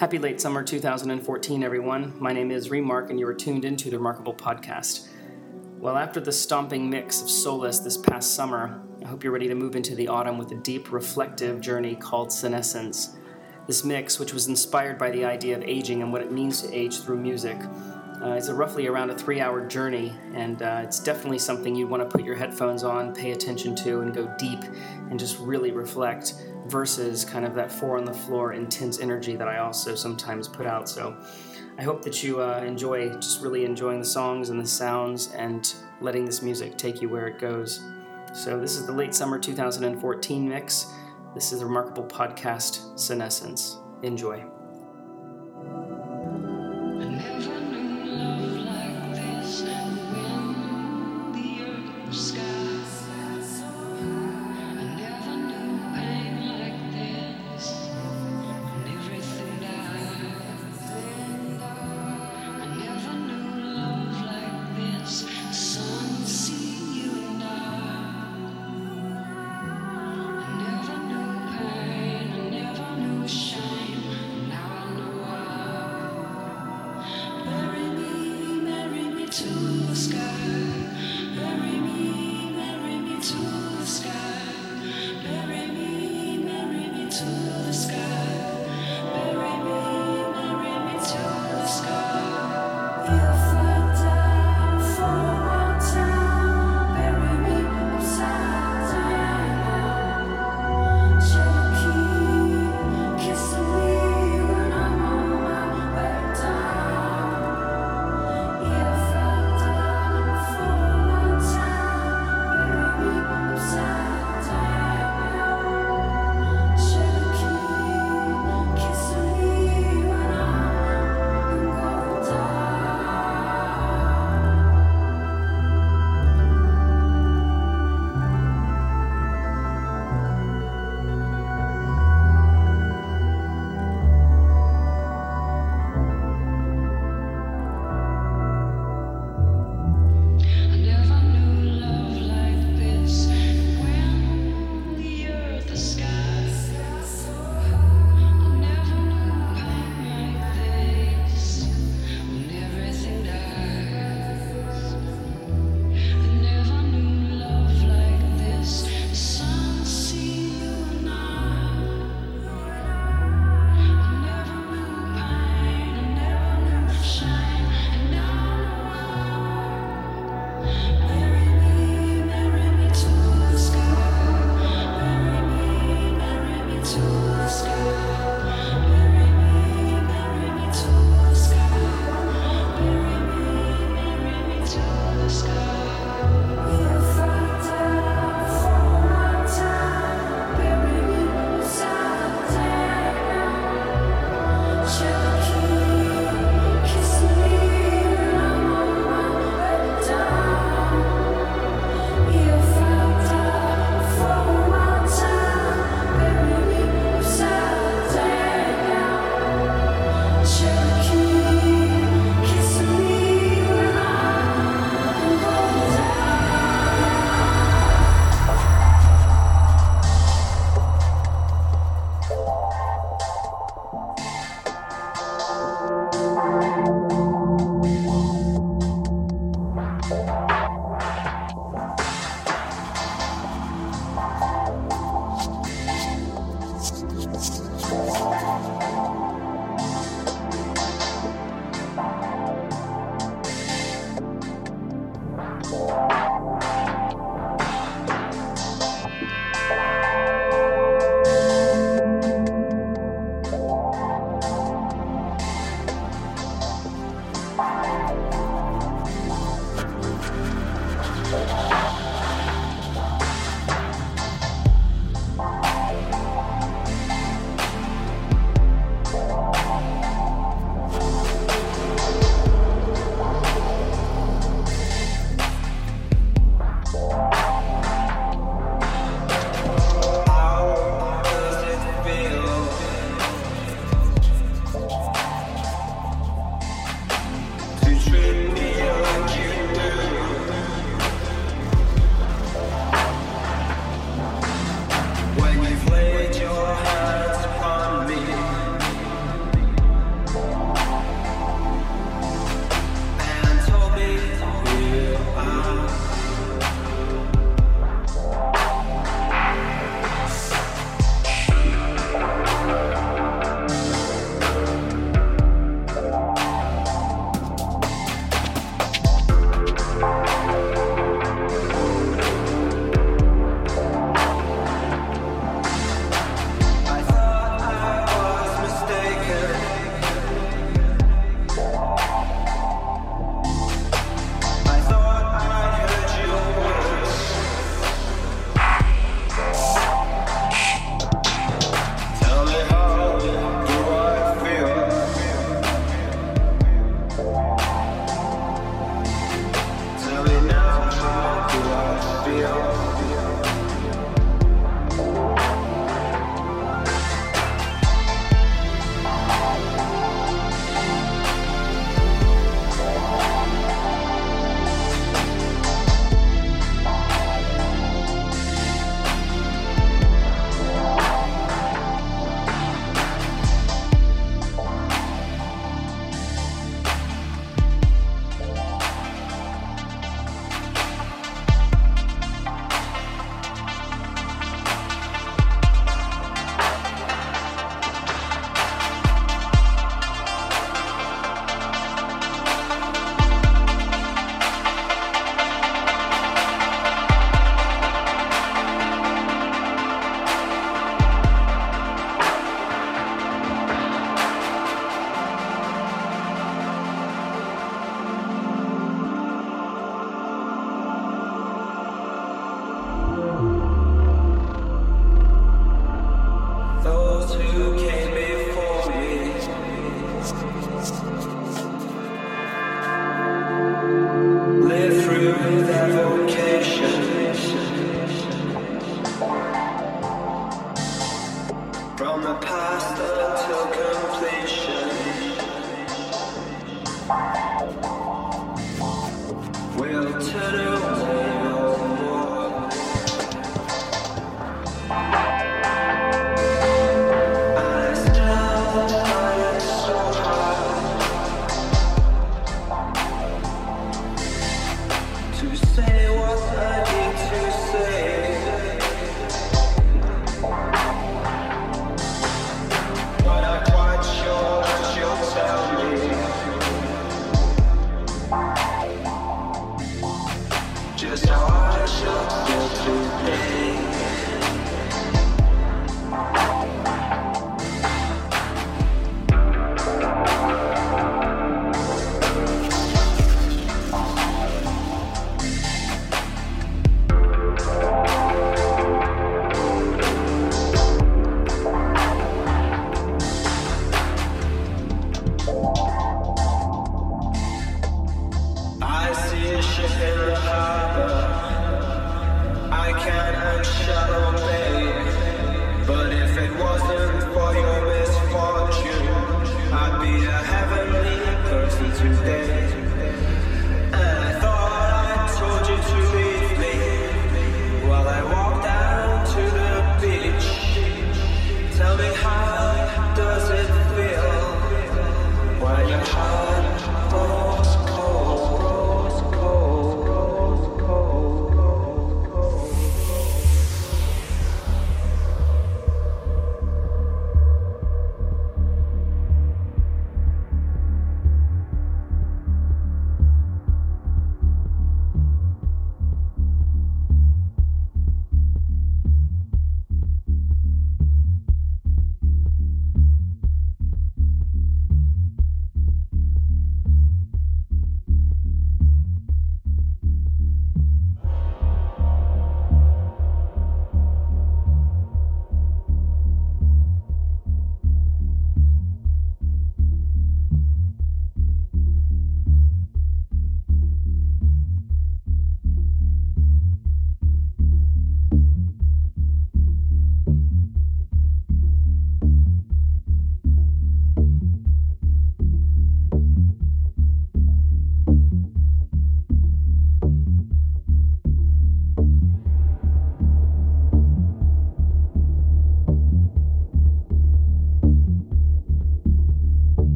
Happy late summer 2014, everyone. My name is Remark, and you are tuned into the Remarkable Podcast. Well, after the stomping mix of Solace this past summer, I hope you're ready to move into the autumn with a deep, reflective journey called Senescence. This mix, which was inspired by the idea of aging and what it means to age through music, uh, it's a roughly around a three hour journey, and uh, it's definitely something you'd want to put your headphones on, pay attention to, and go deep and just really reflect versus kind of that four on the floor intense energy that I also sometimes put out. So I hope that you uh, enjoy just really enjoying the songs and the sounds and letting this music take you where it goes. So this is the late summer 2014 mix. This is the remarkable podcast, Senescence. Enjoy.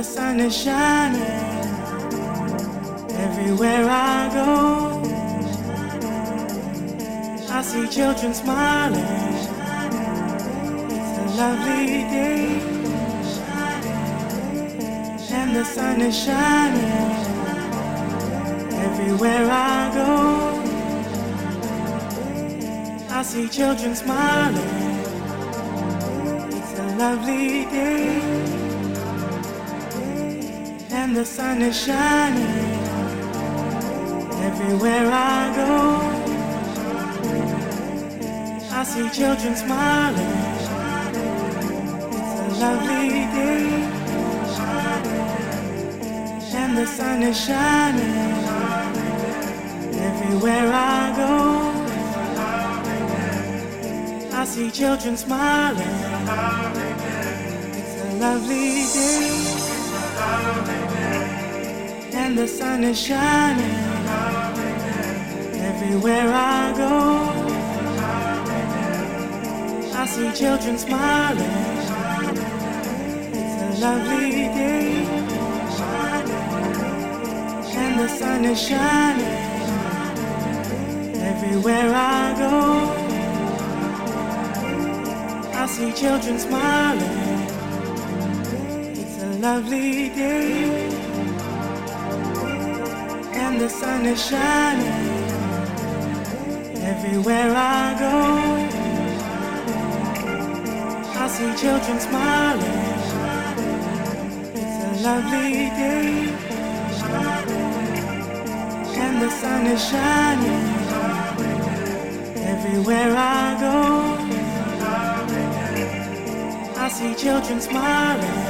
The sun is shining everywhere I go. I see children smiling. It's a lovely day, and the sun is shining everywhere I go. I see children smiling. It's a lovely day, and the sun is shining everywhere I go. I see children smiling. It's a lovely day, and the sun is shining everywhere I go. I see children smiling. It's a lovely day. And the sun is shining everywhere I go. I see children smiling. It's a lovely day. And the sun is shining everywhere I go. I see children smiling. It's a lovely day. The sun is shining everywhere I go. I see children smiling. It's a lovely day. And the sun is shining everywhere I go. I see children smiling.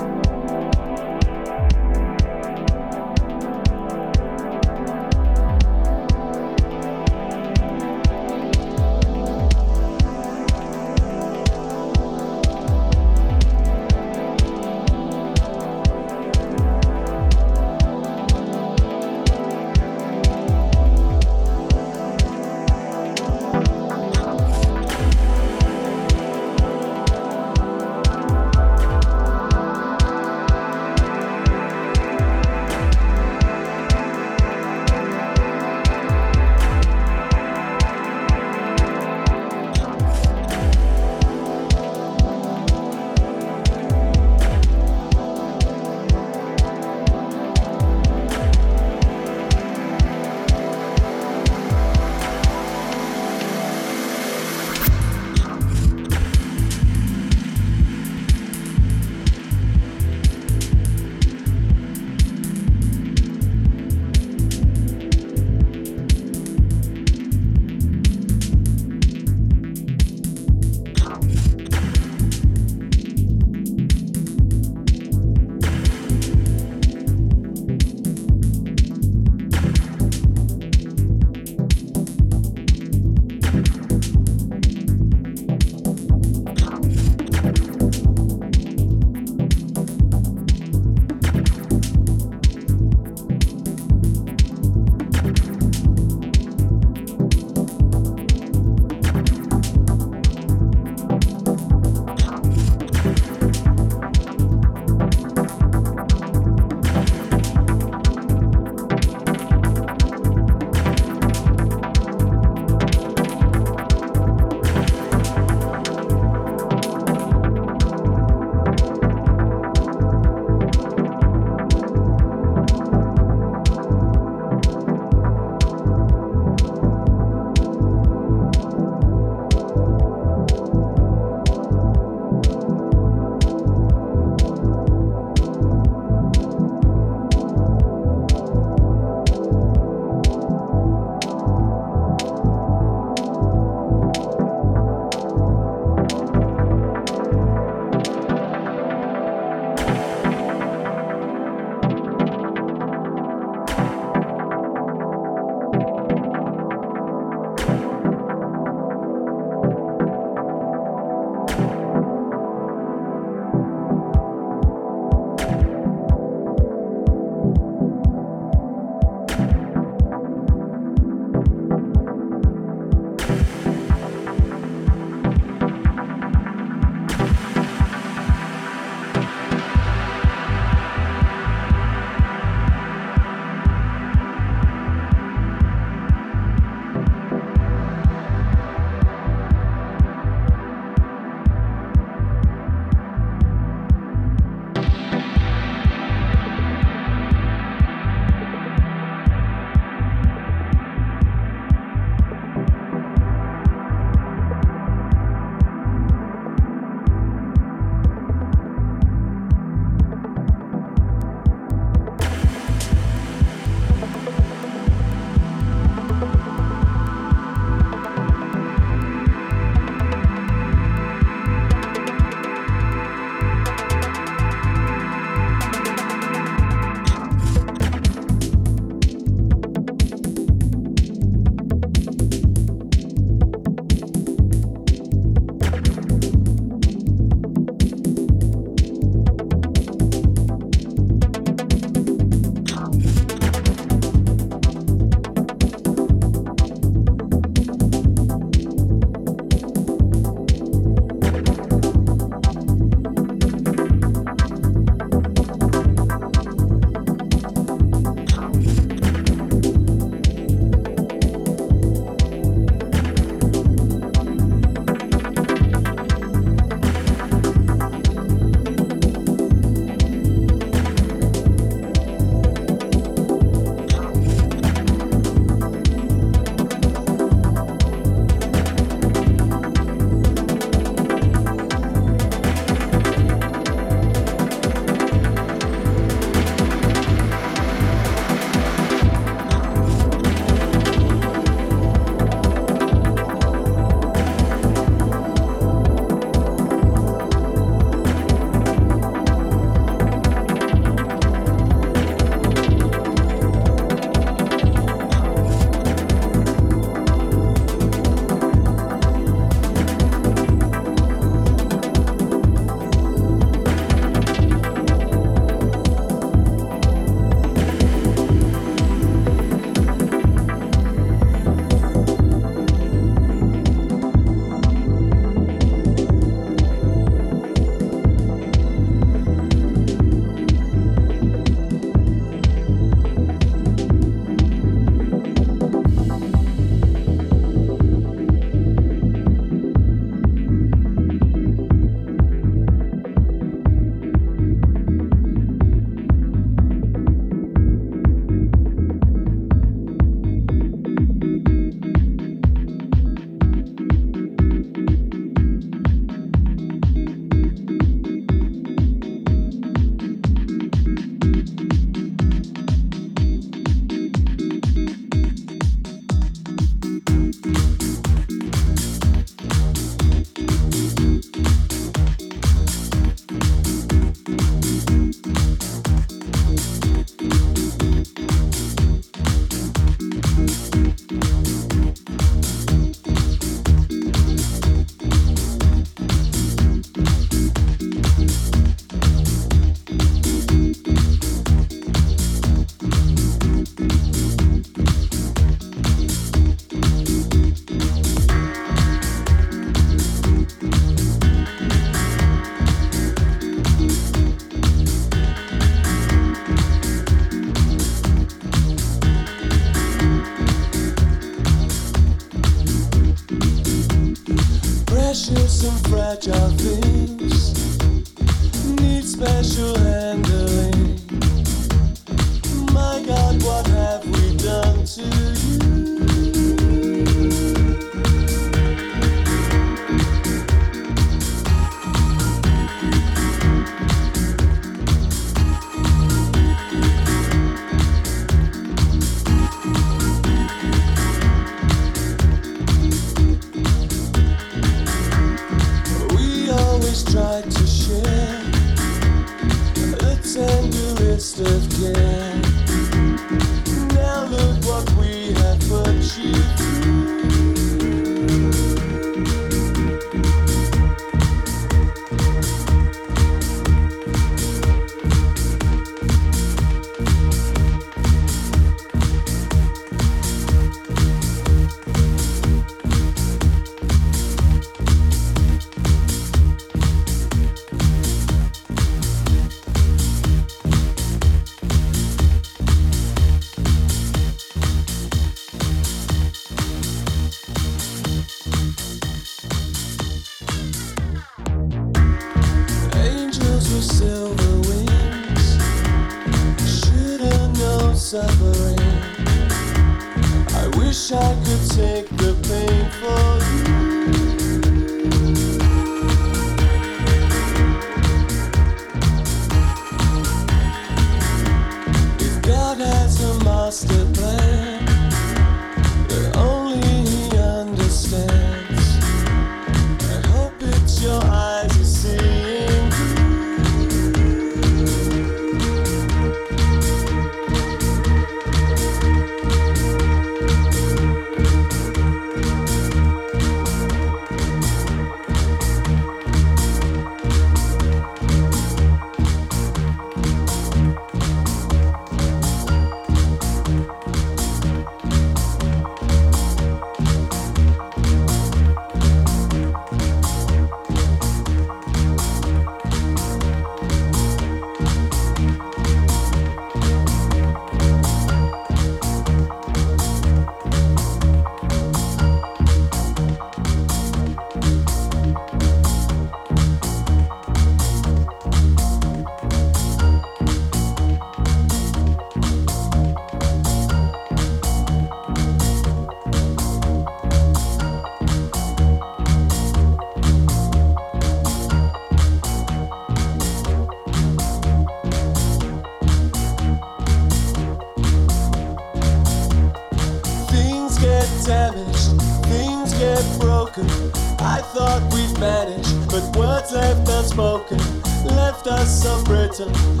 So